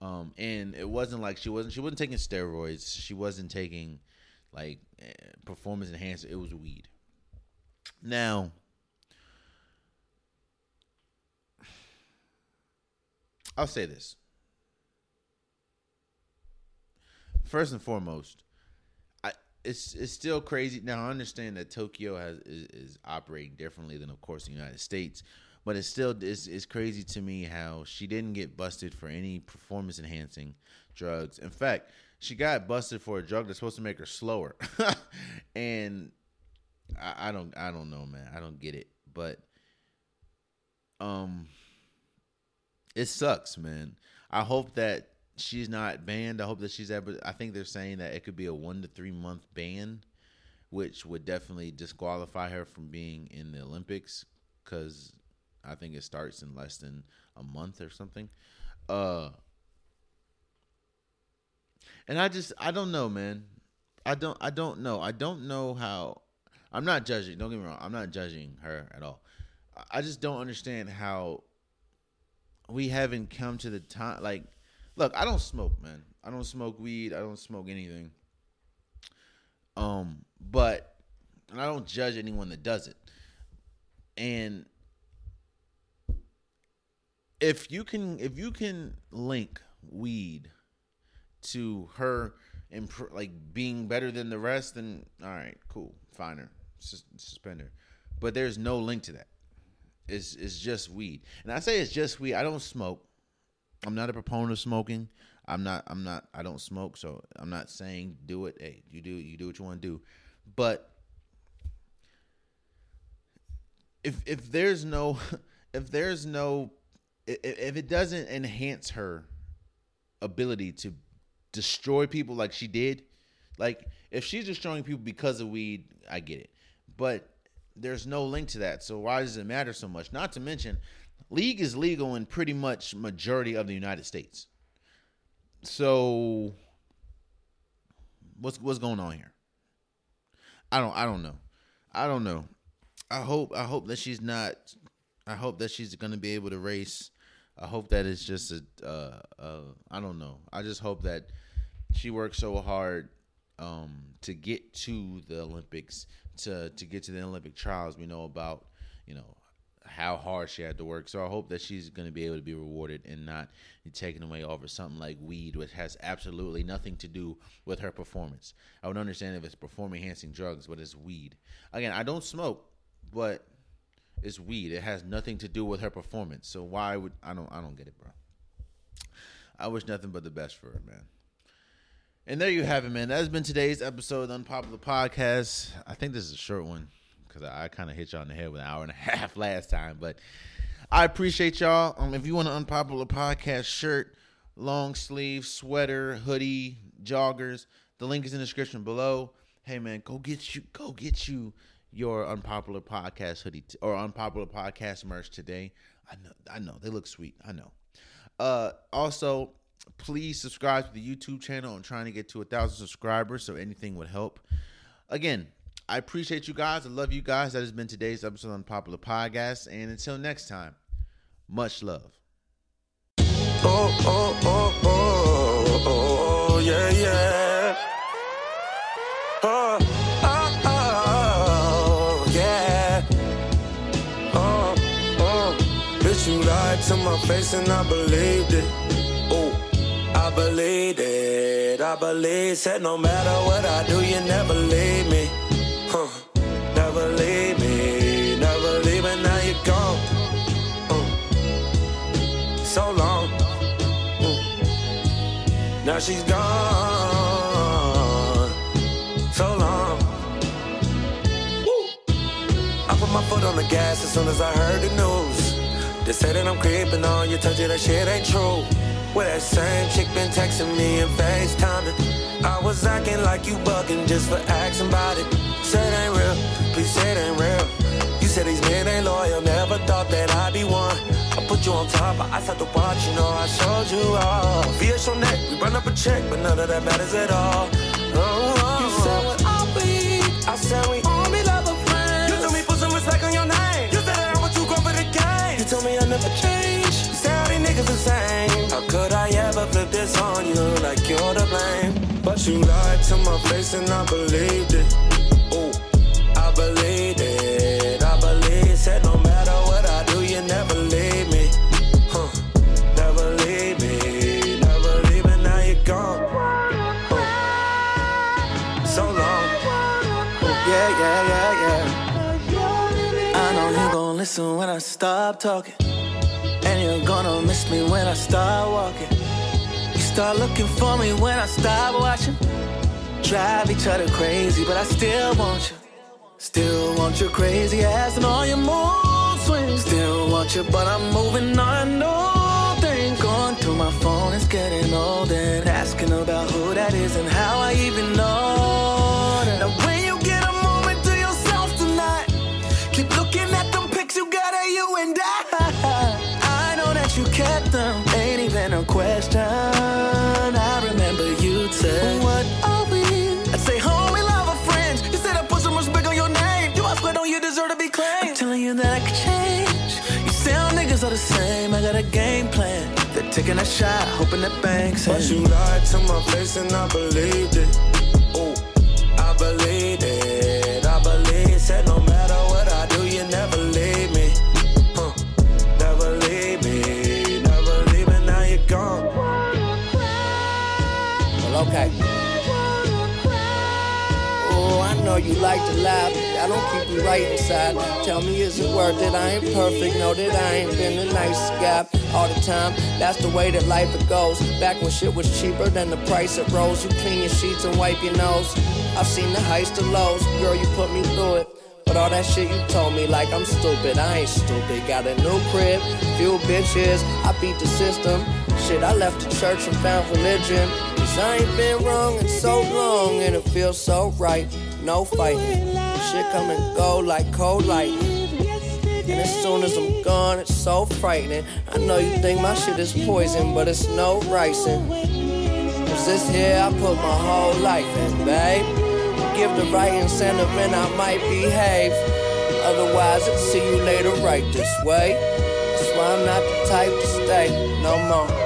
Um, and it wasn't like she wasn't she wasn't taking steroids. She wasn't taking like eh, performance enhancer. It was weed. Now, I'll say this. First and foremost, it's it's still crazy. Now I understand that Tokyo has is, is operating differently than of course the United States, but it's still it's, it's crazy to me how she didn't get busted for any performance enhancing drugs. In fact, she got busted for a drug that's supposed to make her slower, and I, I don't I don't know, man. I don't get it, but um, it sucks, man. I hope that she's not banned. I hope that she's able. I think they're saying that it could be a one to three month ban, which would definitely disqualify her from being in the Olympics because I think it starts in less than a month or something. Uh, and I just I don't know, man. I don't I don't know. I don't know how. I'm not judging. Don't get me wrong. I'm not judging her at all. I just don't understand how we haven't come to the time. Like, look, I don't smoke, man. I don't smoke weed. I don't smoke anything. Um, but and I don't judge anyone that does it. And if you can, if you can link weed to her imp- like being better than the rest, then all right, cool, fine her, sus- suspend her. But there's no link to that. It's it's just weed, and I say it's just weed. I don't smoke. I'm not a proponent of smoking. I'm not. I'm not. I don't smoke, so I'm not saying do it. Hey, you do. You do what you want to do, but if if there's no if there's no if, if it doesn't enhance her ability to destroy people like she did like if she's destroying people because of weed i get it but there's no link to that so why does it matter so much not to mention league is legal in pretty much majority of the united states. So what's what's going on here? I don't i don't know. I don't know. I hope i hope that she's not i hope that she's gonna be able to race. I hope that it's just a uh uh i don't know. I just hope that she worked so hard um to get to the olympics to to get to the olympic trials we know about you know how hard she had to work. So i hope that she's going to be able to be rewarded and not taken away over something like weed which has absolutely nothing to do with her performance. I would understand if it's performance enhancing drugs but it's weed. Again i don't smoke but it's weed. It has nothing to do with her performance. So why would i don't i don't get it bro. I wish nothing but the best for her man. And there you have it, man. That has been today's episode of Unpopular Podcast. I think this is a short one because I, I kind of hit y'all in the head with an hour and a half last time. But I appreciate y'all. Um, if you want an Unpopular Podcast shirt, long sleeve, sweater, hoodie, joggers, the link is in the description below. Hey, man, go get you, go get you your unpopular podcast hoodie t- or unpopular podcast merch today. I know, I know they look sweet. I know. Uh, also, please subscribe to the YouTube channel. I'm trying to get to a thousand subscribers, so anything would help. Again, I appreciate you guys. I love you guys. That has been today's episode on Popular Podcast, and until next time, much love. Oh, oh, oh, oh, oh, oh, yeah, yeah. Oh, oh, oh, yeah. Oh, oh. Bitch, you lied to my face and I believed it. Oh, I believed it. I believe. Said no matter what I do, you never leave me. Never leave me. Never leave me. Now you're gone. Uh. So long. Now she's gone. So long. Woo. I put my foot on the gas as soon as I heard the news. They say that I'm creeping on you, told you that shit ain't true. Well, that same chick been texting me and FaceTiming. I was acting like you bugging just for asking about it. Said it ain't real, please say it ain't real. You said these men ain't loyal, never thought that I'd be one. I put you on top, but I start to watch, you know I showed you all. Via your neck, we run up a check, but none of that matters at all. Oh, oh. You said oh. what I'll be, I said we all be lover friends. You told me put some respect on your name. You said that I was too grown for the game. You told me I never change. You said all these niggas the same. How could I ever flip this on you like you're to blame? But you lied to my face and I believed it. Said no matter what I do, you never leave me. Huh. Never leave me. Never leave me. Now you're gone. So long. Yeah, yeah, yeah, yeah. I know you gon' listen when I stop talking. And you're gonna miss me when I start walking. You start looking for me when I stop watching. Drive each other crazy, but I still want you. Still want your crazy ass and all your mood swings. Still want you, but I'm moving on. No thing going through my phone is getting old and asking about who that is and how I even shot, hoping that banks. But you lied to my face and I believed it. Oh, I believed it. I believe. Said no matter what I do, you never leave me. Huh. Never leave me. Never leave me. Now you're gone. Well, okay. Oh, I know you like to laugh. I don't keep you right inside. Tell me, is it worth it? I ain't perfect. Know that I ain't been a nice guy all the time. That's the way that life it goes. Back when shit was cheaper than the price it rose. You clean your sheets and wipe your nose. I've seen the highs to lows. Girl, you put me through it. But all that shit you told me like I'm stupid. I ain't stupid. Got a new crib, few bitches. I beat the system. Shit, I left the church and found religion. Cause I ain't been wrong in so long and it feels so right. No fighting. Shit come and go like cold lightning. And as soon as I'm gone, it's so frightening. I know you think my shit is poison, but it's no ricin'. Cause this here I put my whole life in, babe. Give the right incentive and I might behave. Otherwise, I'll see you later right this way. That's why I'm not the type to stay no more.